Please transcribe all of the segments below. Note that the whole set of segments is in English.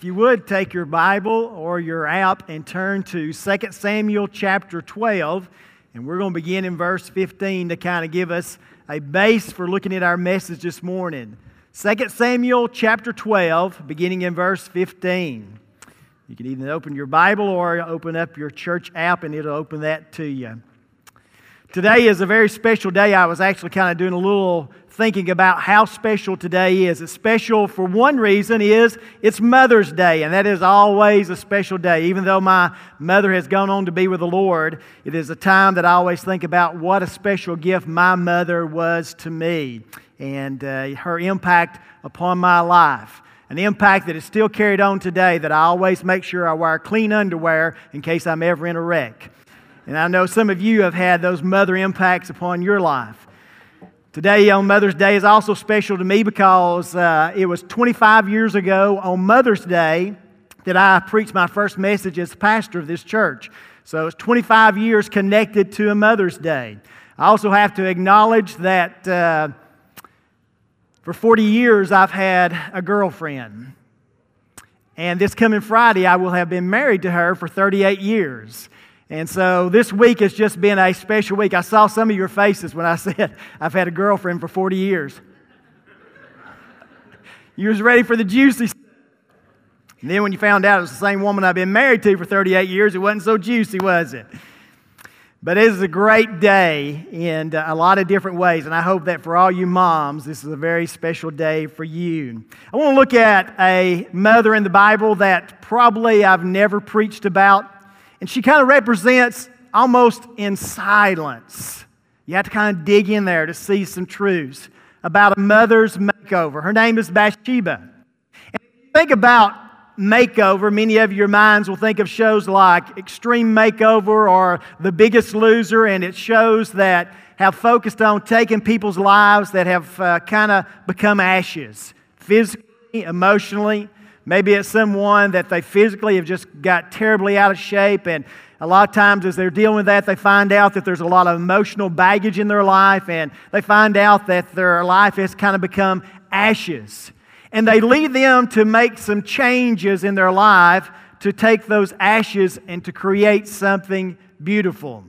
If you would take your Bible or your app and turn to 2 Samuel chapter 12, and we're going to begin in verse 15 to kind of give us a base for looking at our message this morning. 2 Samuel chapter 12, beginning in verse 15. You can either open your Bible or open up your church app, and it'll open that to you. Today is a very special day. I was actually kind of doing a little thinking about how special today is. It's special for one reason is it's Mother's Day, and that is always a special day. Even though my mother has gone on to be with the Lord, it is a time that I always think about what a special gift my mother was to me and uh, her impact upon my life. An impact that is still carried on today that I always make sure I wear clean underwear in case I'm ever in a wreck. And I know some of you have had those mother impacts upon your life. Today on Mother's Day is also special to me because uh, it was 25 years ago on Mother's Day that I preached my first message as pastor of this church. So it's 25 years connected to a Mother's Day. I also have to acknowledge that uh, for 40 years I've had a girlfriend. And this coming Friday, I will have been married to her for 38 years. And so this week has just been a special week. I saw some of your faces when I said I've had a girlfriend for 40 years. You was ready for the juicy and then when you found out it was the same woman I've been married to for 38 years, it wasn't so juicy, was it? But it is a great day in uh, a lot of different ways, and I hope that for all you moms, this is a very special day for you. I want to look at a mother in the Bible that probably I've never preached about and she kind of represents almost in silence. You have to kind of dig in there to see some truths about a mother's makeover. Her name is Bathsheba. And if you think about makeover, many of your minds will think of shows like Extreme Makeover or The Biggest Loser, and it shows that have focused on taking people's lives that have uh, kind of become ashes, physically, emotionally, Maybe it's someone that they physically have just got terribly out of shape. And a lot of times, as they're dealing with that, they find out that there's a lot of emotional baggage in their life. And they find out that their life has kind of become ashes. And they lead them to make some changes in their life to take those ashes and to create something beautiful.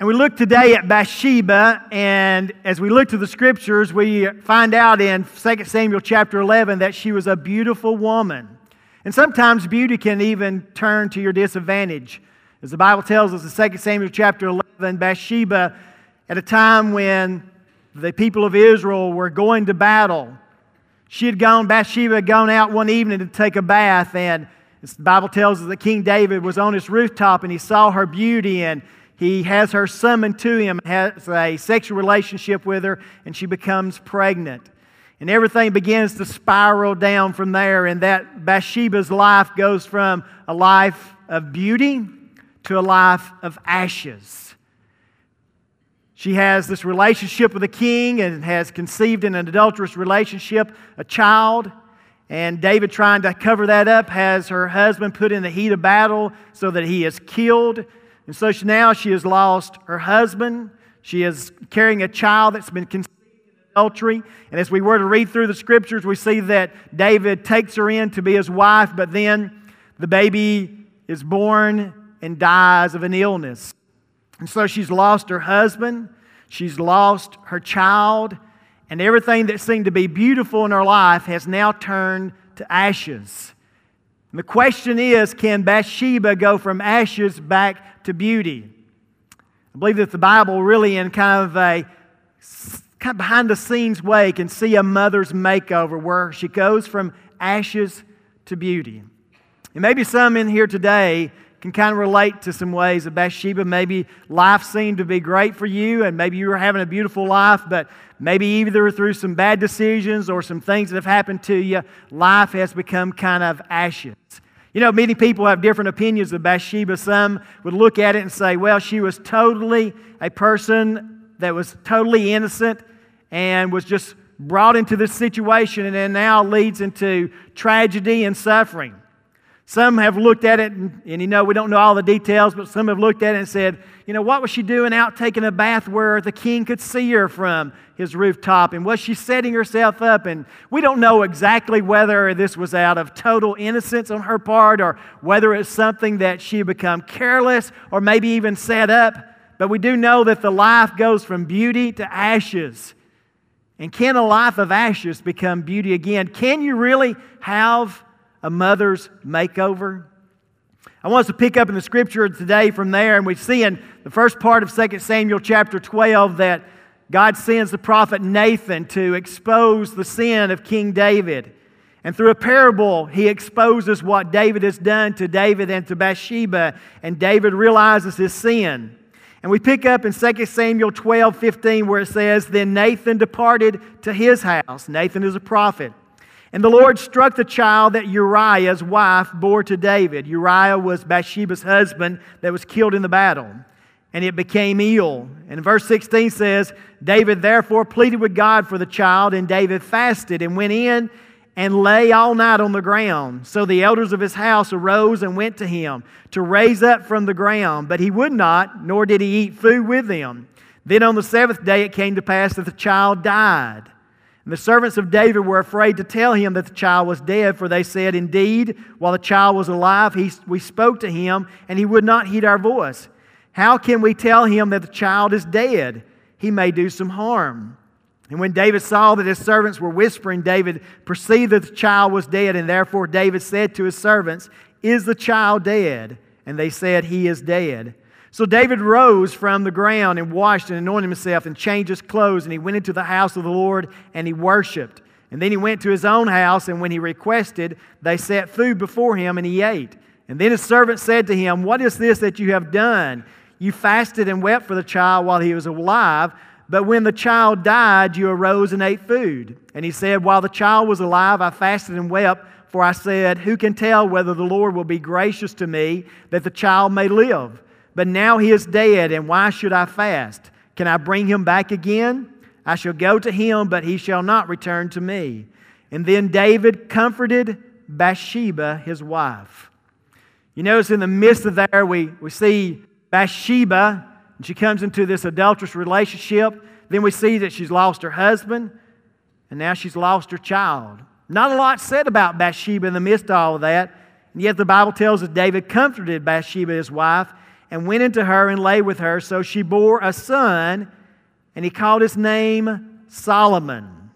And we look today at Bathsheba, and as we look to the scriptures, we find out in 2 Samuel chapter 11 that she was a beautiful woman. And sometimes beauty can even turn to your disadvantage. As the Bible tells us in 2 Samuel chapter 11, Bathsheba, at a time when the people of Israel were going to battle, she had gone, Bathsheba had gone out one evening to take a bath, and the Bible tells us that King David was on his rooftop and he saw her beauty and he has her summoned to him, has a sexual relationship with her, and she becomes pregnant. And everything begins to spiral down from there, and that Bathsheba's life goes from a life of beauty to a life of ashes. She has this relationship with the king and has conceived in an adulterous relationship a child. And David, trying to cover that up, has her husband put in the heat of battle so that he is killed. And so she, now she has lost her husband. She is carrying a child that's been conceived in adultery. And as we were to read through the scriptures, we see that David takes her in to be his wife, but then the baby is born and dies of an illness. And so she's lost her husband, she's lost her child, and everything that seemed to be beautiful in her life has now turned to ashes. And the question is can Bathsheba go from ashes back to beauty. I believe that the Bible really, in kind of a kind of behind the scenes way, can see a mother's makeover where she goes from ashes to beauty. And maybe some in here today can kind of relate to some ways of Bathsheba. Maybe life seemed to be great for you, and maybe you were having a beautiful life, but maybe either through some bad decisions or some things that have happened to you, life has become kind of ashes. You know, many people have different opinions of Bathsheba. Some would look at it and say, well, she was totally a person that was totally innocent and was just brought into this situation and then now leads into tragedy and suffering. Some have looked at it, and, and, you know, we don't know all the details, but some have looked at it and said, you know, what was she doing out taking a bath where the king could see her from his rooftop? And was she setting herself up? And we don't know exactly whether this was out of total innocence on her part or whether it's something that she become careless or maybe even set up. But we do know that the life goes from beauty to ashes. And can a life of ashes become beauty again? Can you really have a mother's makeover. I want us to pick up in the scripture today from there, and we see in the first part of 2 Samuel chapter 12 that God sends the prophet Nathan to expose the sin of King David. And through a parable, he exposes what David has done to David and to Bathsheba, and David realizes his sin. And we pick up in 2 Samuel 12 15, where it says, Then Nathan departed to his house. Nathan is a prophet. And the Lord struck the child that Uriah's wife bore to David. Uriah was Bathsheba's husband that was killed in the battle. And it became ill. And verse 16 says, David therefore pleaded with God for the child, and David fasted and went in and lay all night on the ground. So the elders of his house arose and went to him to raise up from the ground. But he would not, nor did he eat food with them. Then on the seventh day it came to pass that the child died. And the servants of David were afraid to tell him that the child was dead, for they said, Indeed, while the child was alive, he, we spoke to him, and he would not heed our voice. How can we tell him that the child is dead? He may do some harm. And when David saw that his servants were whispering, David perceived that the child was dead, and therefore David said to his servants, Is the child dead? And they said, He is dead. So David rose from the ground and washed and anointed himself and changed his clothes, and he went into the house of the Lord and he worshiped. And then he went to his own house, and when he requested, they set food before him, and he ate. And then his servant said to him, What is this that you have done? You fasted and wept for the child while he was alive, but when the child died, you arose and ate food. And he said, While the child was alive, I fasted and wept, for I said, Who can tell whether the Lord will be gracious to me that the child may live? But now he is dead, and why should I fast? Can I bring him back again? I shall go to him, but he shall not return to me. And then David comforted Bathsheba, his wife. You notice in the midst of there, we, we see Bathsheba, and she comes into this adulterous relationship. Then we see that she's lost her husband, and now she's lost her child. Not a lot said about Bathsheba in the midst of all of that. And yet the Bible tells us David comforted Bathsheba, his wife, and went into her and lay with her. So she bore a son, and he called his name Solomon.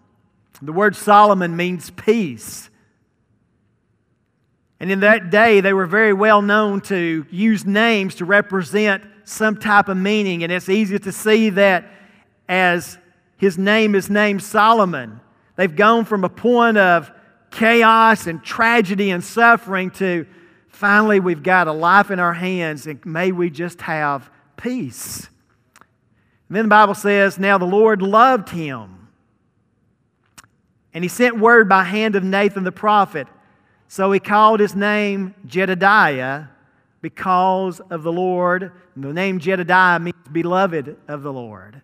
The word Solomon means peace. And in that day, they were very well known to use names to represent some type of meaning. And it's easy to see that as his name is named Solomon. They've gone from a point of chaos and tragedy and suffering to Finally, we've got a life in our hands, and may we just have peace. And then the Bible says, Now the Lord loved him. And he sent word by hand of Nathan the prophet. So he called his name Jedediah because of the Lord. And the name Jedediah means beloved of the Lord.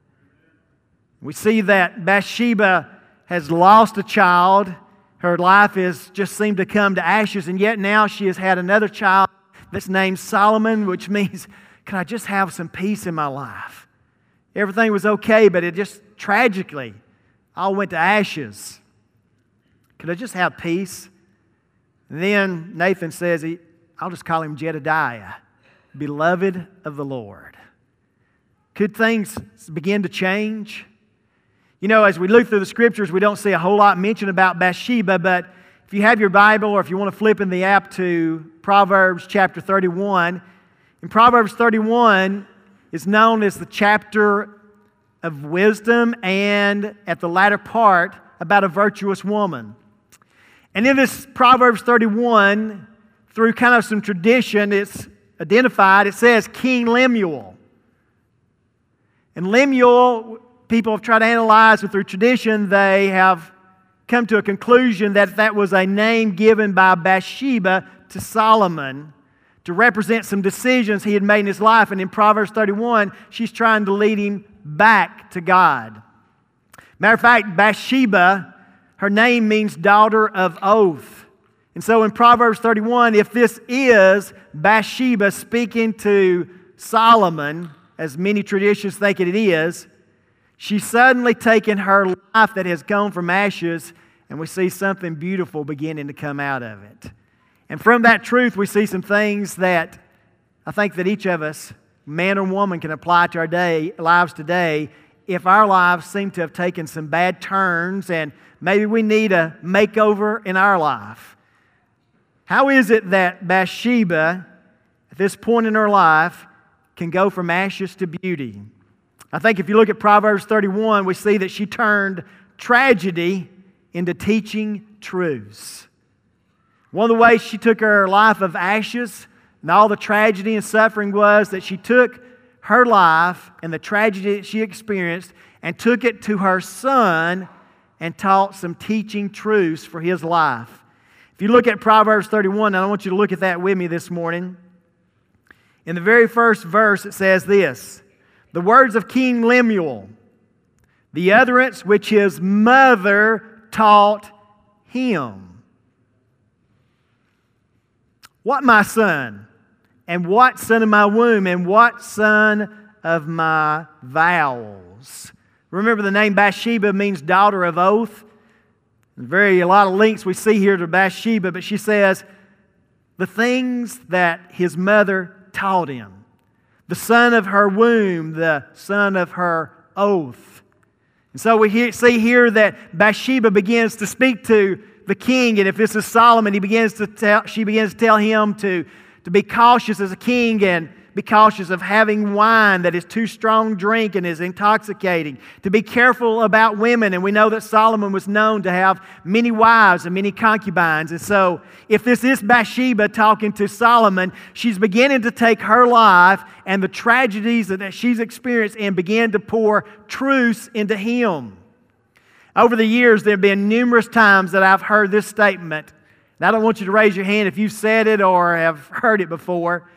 We see that Bathsheba has lost a child her life has just seemed to come to ashes, and yet now she has had another child that's named Solomon, which means, can I just have some peace in my life? Everything was okay, but it just tragically all went to ashes. Could I just have peace? And then Nathan says, he, I'll just call him Jedediah, beloved of the Lord. Could things begin to change? You know, as we look through the scriptures, we don't see a whole lot mentioned about Bathsheba, but if you have your Bible or if you want to flip in the app to Proverbs chapter 31, in Proverbs 31 is known as the chapter of wisdom and at the latter part about a virtuous woman. And in this Proverbs 31, through kind of some tradition, it's identified, it says King Lemuel. And Lemuel people have tried to analyze it through tradition, they have come to a conclusion that that was a name given by Bathsheba to Solomon to represent some decisions he had made in his life. And in Proverbs 31, she's trying to lead him back to God. Matter of fact, Bathsheba, her name means daughter of oath. And so in Proverbs 31, if this is Bathsheba speaking to Solomon, as many traditions think it is, she's suddenly taken her life that has gone from ashes, and we see something beautiful beginning to come out of it. And from that truth, we see some things that I think that each of us, man or woman, can apply to our day, lives today if our lives seem to have taken some bad turns and maybe we need a makeover in our life. How is it that Bathsheba, at this point in her life, can go from ashes to beauty? I think if you look at Proverbs 31, we see that she turned tragedy into teaching truths. One of the ways she took her life of ashes and all the tragedy and suffering was that she took her life and the tragedy that she experienced and took it to her son and taught some teaching truths for his life. If you look at Proverbs 31, and I want you to look at that with me this morning. In the very first verse, it says this The words of King Lemuel, the utterance which his mother taught him. What, my son? And what son of my womb? And what son of my vows? Remember, the name Bathsheba means daughter of oath. Very a lot of links we see here to Bathsheba, but she says the things that his mother taught him, the son of her womb, the son of her oath. And so we see here that Bathsheba begins to speak to the king, and if this is Solomon, he begins to tell, she begins to tell him to to be cautious as a king and be cautious of having wine that is too strong drink and is intoxicating. To be careful about women. And we know that Solomon was known to have many wives and many concubines. And so, if this is Bathsheba talking to Solomon, she's beginning to take her life and the tragedies that she's experienced and begin to pour truths into him. Over the years, there have been numerous times that I've heard this statement now, I don't want you to raise your hand if you've said it or have heard it before,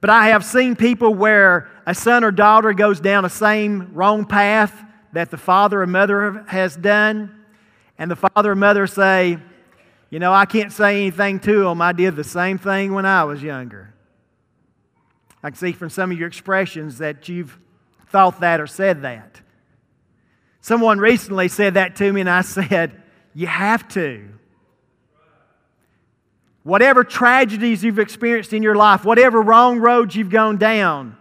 but I have seen people where a son or daughter goes down the same wrong path that the father or mother has done, and the father or mother say, You know, I can't say anything to them. I did the same thing when I was younger. I can see from some of your expressions that you've thought that or said that. Someone recently said that to me, and I said, You have to. Whatever tragedies you've experienced in your life, whatever wrong roads you've gone down,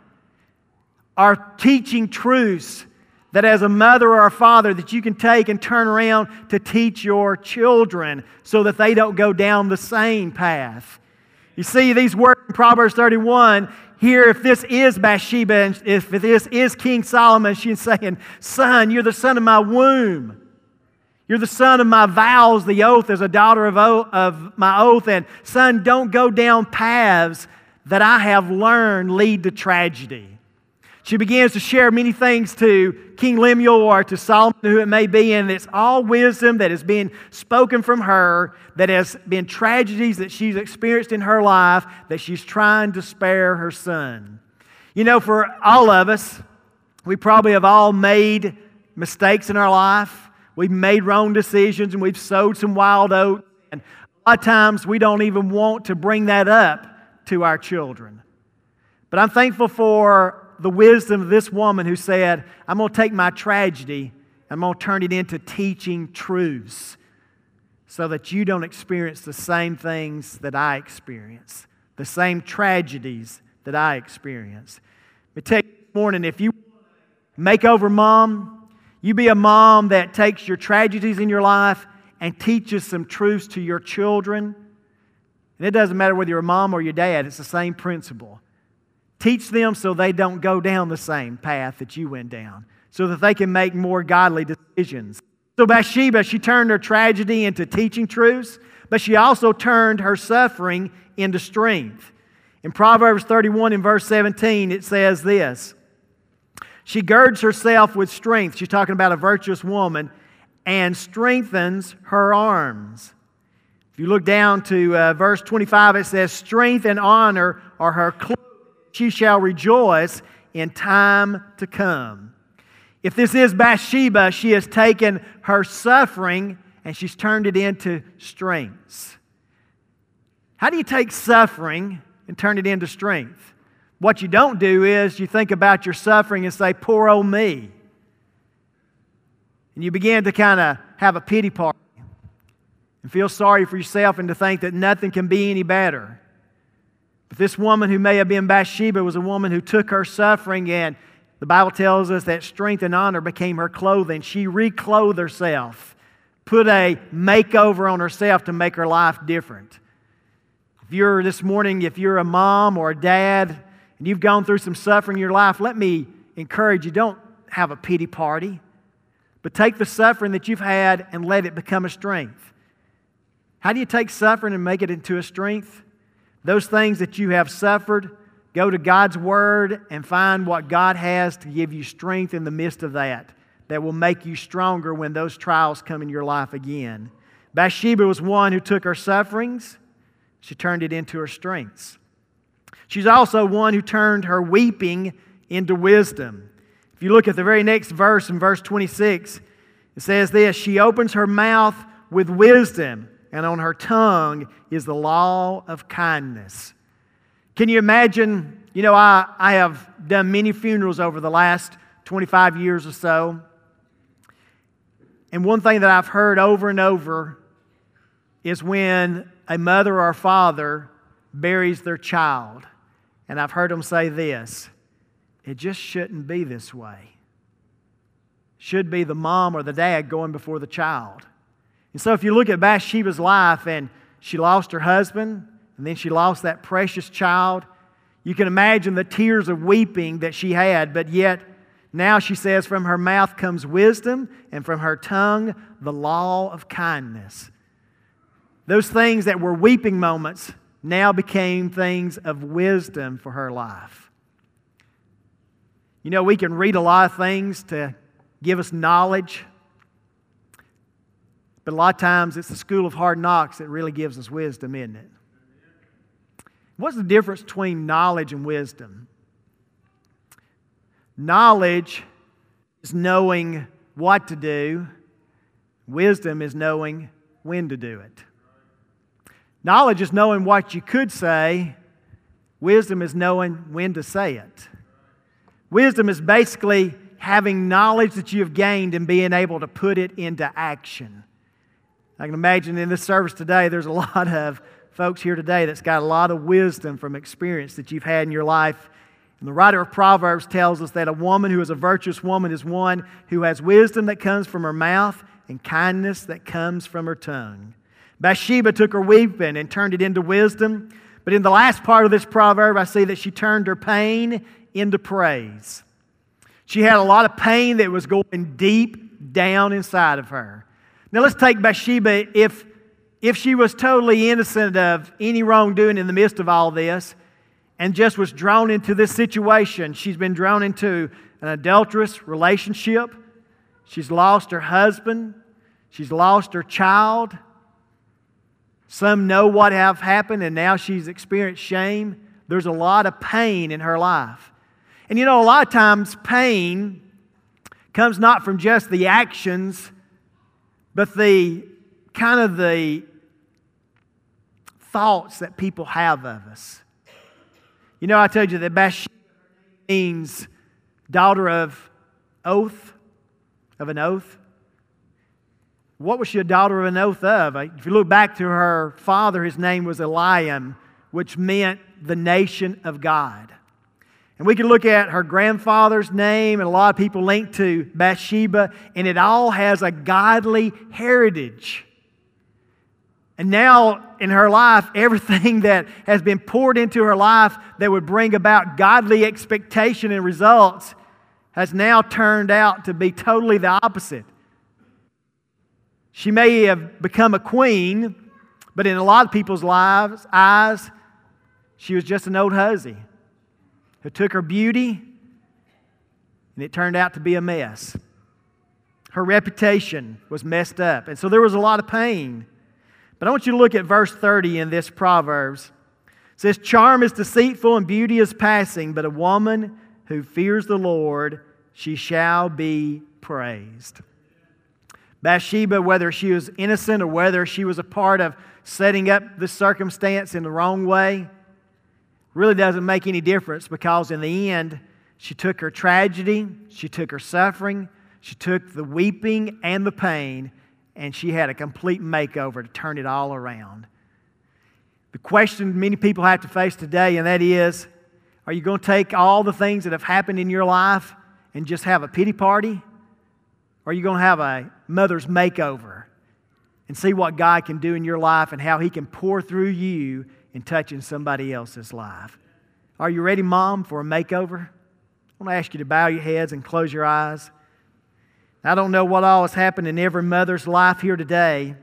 are teaching truths that as a mother or a father that you can take and turn around to teach your children so that they don't go down the same path. You see these words in Proverbs 31 here, if this is Bathsheba and if this is King Solomon, she's saying, Son, you're the son of my womb. You're the son of my vows, the oath as a daughter of, oath, of my oath. And son, don't go down paths that I have learned lead to tragedy. She begins to share many things to King Lemuel or to Solomon, who it may be, and it's all wisdom that is being spoken from her, that has been tragedies that she's experienced in her life that she's trying to spare her son. You know, for all of us, we probably have all made mistakes in our life. We've made wrong decisions and we've sowed some wild oats. And a lot of times we don't even want to bring that up to our children. But I'm thankful for the wisdom of this woman who said, I'm going to take my tragedy and I'm going to turn it into teaching truths so that you don't experience the same things that I experience, the same tragedies that I experience. But take morning, if you make over mom, you be a mom that takes your tragedies in your life and teaches some truths to your children. And it doesn't matter whether you're a mom or your dad, it's the same principle. Teach them so they don't go down the same path that you went down, so that they can make more godly decisions. So Bathsheba, she turned her tragedy into teaching truths, but she also turned her suffering into strength. In Proverbs 31 in verse 17, it says this she girds herself with strength. She's talking about a virtuous woman and strengthens her arms. If you look down to uh, verse 25, it says, Strength and honor are her clothes. She shall rejoice in time to come. If this is Bathsheba, she has taken her suffering and she's turned it into strengths. How do you take suffering and turn it into strength? What you don't do is you think about your suffering and say, Poor old me. And you begin to kind of have a pity party and feel sorry for yourself and to think that nothing can be any better. But this woman who may have been Bathsheba was a woman who took her suffering, and the Bible tells us that strength and honor became her clothing. She reclothed herself, put a makeover on herself to make her life different. If you're this morning, if you're a mom or a dad, and you've gone through some suffering in your life, let me encourage you don't have a pity party, but take the suffering that you've had and let it become a strength. How do you take suffering and make it into a strength? Those things that you have suffered, go to God's Word and find what God has to give you strength in the midst of that, that will make you stronger when those trials come in your life again. Bathsheba was one who took her sufferings, she turned it into her strengths. She's also one who turned her weeping into wisdom. If you look at the very next verse in verse 26, it says this She opens her mouth with wisdom and on her tongue is the law of kindness. Can you imagine? You know, I, I have done many funerals over the last 25 years or so. And one thing that I've heard over and over is when a mother or a father buries their child. And I've heard them say this it just shouldn't be this way. Should be the mom or the dad going before the child. And so, if you look at Bathsheba's life and she lost her husband, and then she lost that precious child, you can imagine the tears of weeping that she had, but yet now she says, From her mouth comes wisdom, and from her tongue the law of kindness. Those things that were weeping moments now became things of wisdom for her life. You know, we can read a lot of things to give us knowledge, but a lot of times it's the school of hard knocks that really gives us wisdom, isn't it? What's the difference between knowledge and wisdom? Knowledge is knowing what to do, wisdom is knowing when to do it. Knowledge is knowing what you could say, wisdom is knowing when to say it. Wisdom is basically having knowledge that you have gained and being able to put it into action. I can imagine in this service today, there's a lot of folks here today that's got a lot of wisdom from experience that you've had in your life. And the writer of Proverbs tells us that a woman who is a virtuous woman is one who has wisdom that comes from her mouth and kindness that comes from her tongue. Bathsheba took her weeping and turned it into wisdom. But in the last part of this proverb, I see that she turned her pain into praise. She had a lot of pain that was going deep down inside of her. Now let's take Bathsheba if, if she was totally innocent of any wrongdoing in the midst of all this and just was drawn into this situation. She's been drawn into an adulterous relationship. She's lost her husband. She's lost her child. Some know what have happened and now she's experienced shame. There's a lot of pain in her life. And you know, a lot of times pain comes not from just the actions but the kind of the thoughts that people have of us. You know, I told you that Bathsheba means daughter of oath, of an oath. What was she a daughter of an oath of? If you look back to her father, his name was Eliam, which meant the nation of God. And we can look at her grandfather's name, and a lot of people link to Bathsheba, and it all has a godly heritage. And now in her life, everything that has been poured into her life that would bring about godly expectation and results has now turned out to be totally the opposite. She may have become a queen, but in a lot of people's lives, eyes, she was just an old hussy who took her beauty and it turned out to be a mess. Her reputation was messed up. And so there was a lot of pain. But I want you to look at verse 30 in this Proverbs. It says, Charm is deceitful and beauty is passing, but a woman who fears the Lord, she shall be praised. Bathsheba, whether she was innocent or whether she was a part of setting up the circumstance in the wrong way really doesn't make any difference because in the end, she took her tragedy, she took her suffering, she took the weeping and the pain, and she had a complete makeover to turn it all around. The question many people have to face today, and that is are you going to take all the things that have happened in your life and just have a pity party? Are you going to have a mother's makeover and see what God can do in your life and how He can pour through you and touch in somebody else's life? Are you ready, Mom, for a makeover? I want to ask you to bow your heads and close your eyes. I don't know what all has happened in every mother's life here today.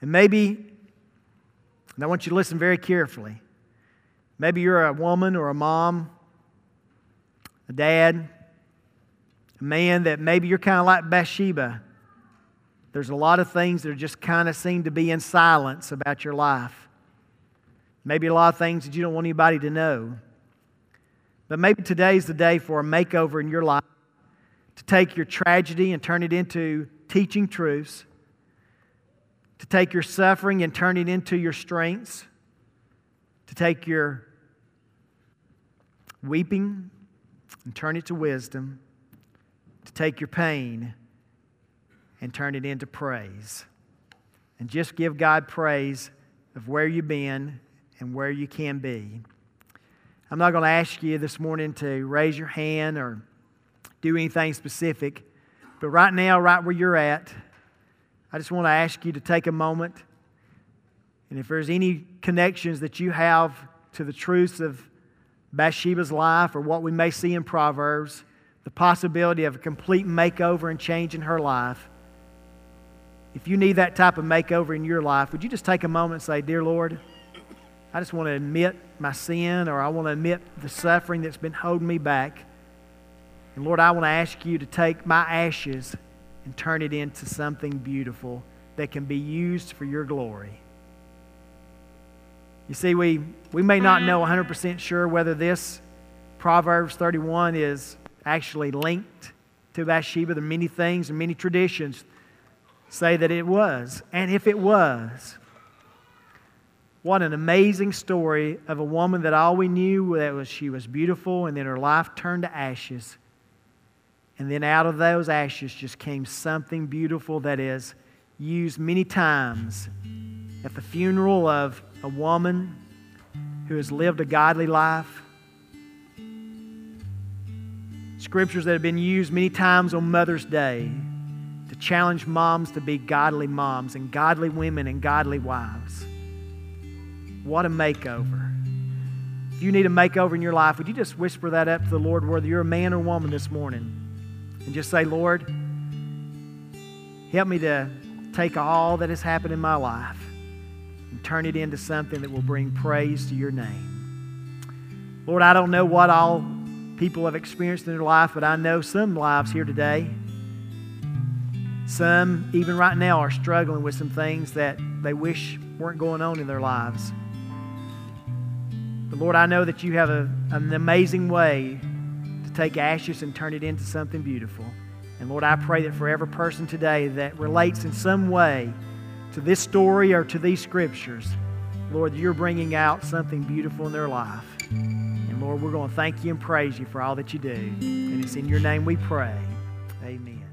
And maybe, and I want you to listen very carefully. Maybe you're a woman or a mom, a dad, man that maybe you're kind of like Bathsheba. There's a lot of things that just kind of seem to be in silence about your life. Maybe a lot of things that you don't want anybody to know. But maybe today's the day for a makeover in your life to take your tragedy and turn it into teaching truths, to take your suffering and turn it into your strengths, to take your weeping and turn it to wisdom, to take your pain and turn it into praise. And just give God praise of where you've been and where you can be. I'm not going to ask you this morning to raise your hand or do anything specific, but right now, right where you're at, I just want to ask you to take a moment. And if there's any connections that you have to the truths of Bathsheba's life or what we may see in Proverbs, the possibility of a complete makeover and change in her life, if you need that type of makeover in your life, would you just take a moment and say, Dear Lord, I just want to admit my sin or I want to admit the suffering that's been holding me back. And Lord, I want to ask you to take my ashes and turn it into something beautiful that can be used for your glory. You see, we, we may not know 100% sure whether this Proverbs 31 is actually linked to Bathsheba. There are many things and many traditions say that it was. And if it was, what an amazing story of a woman that all we knew that was she was beautiful and then her life turned to ashes. And then out of those ashes just came something beautiful that is used many times at the funeral of a woman who has lived a godly life. Scriptures that have been used many times on Mother's Day to challenge moms to be godly moms and godly women and godly wives. What a makeover. If you need a makeover in your life, would you just whisper that up to the Lord, whether you're a man or woman this morning, and just say, Lord, help me to take all that has happened in my life and turn it into something that will bring praise to your name. Lord, I don't know what all people have experienced in their life, but I know some lives here today. Some, even right now, are struggling with some things that they wish weren't going on in their lives. But Lord, I know that you have a, an amazing way to take ashes and turn it into something beautiful. And Lord, I pray that for every person today that relates in some way to this story or to these scriptures, Lord, you're bringing out something beautiful in their life. Lord, we're going to thank you and praise you for all that you do. And it's in your name we pray. Amen.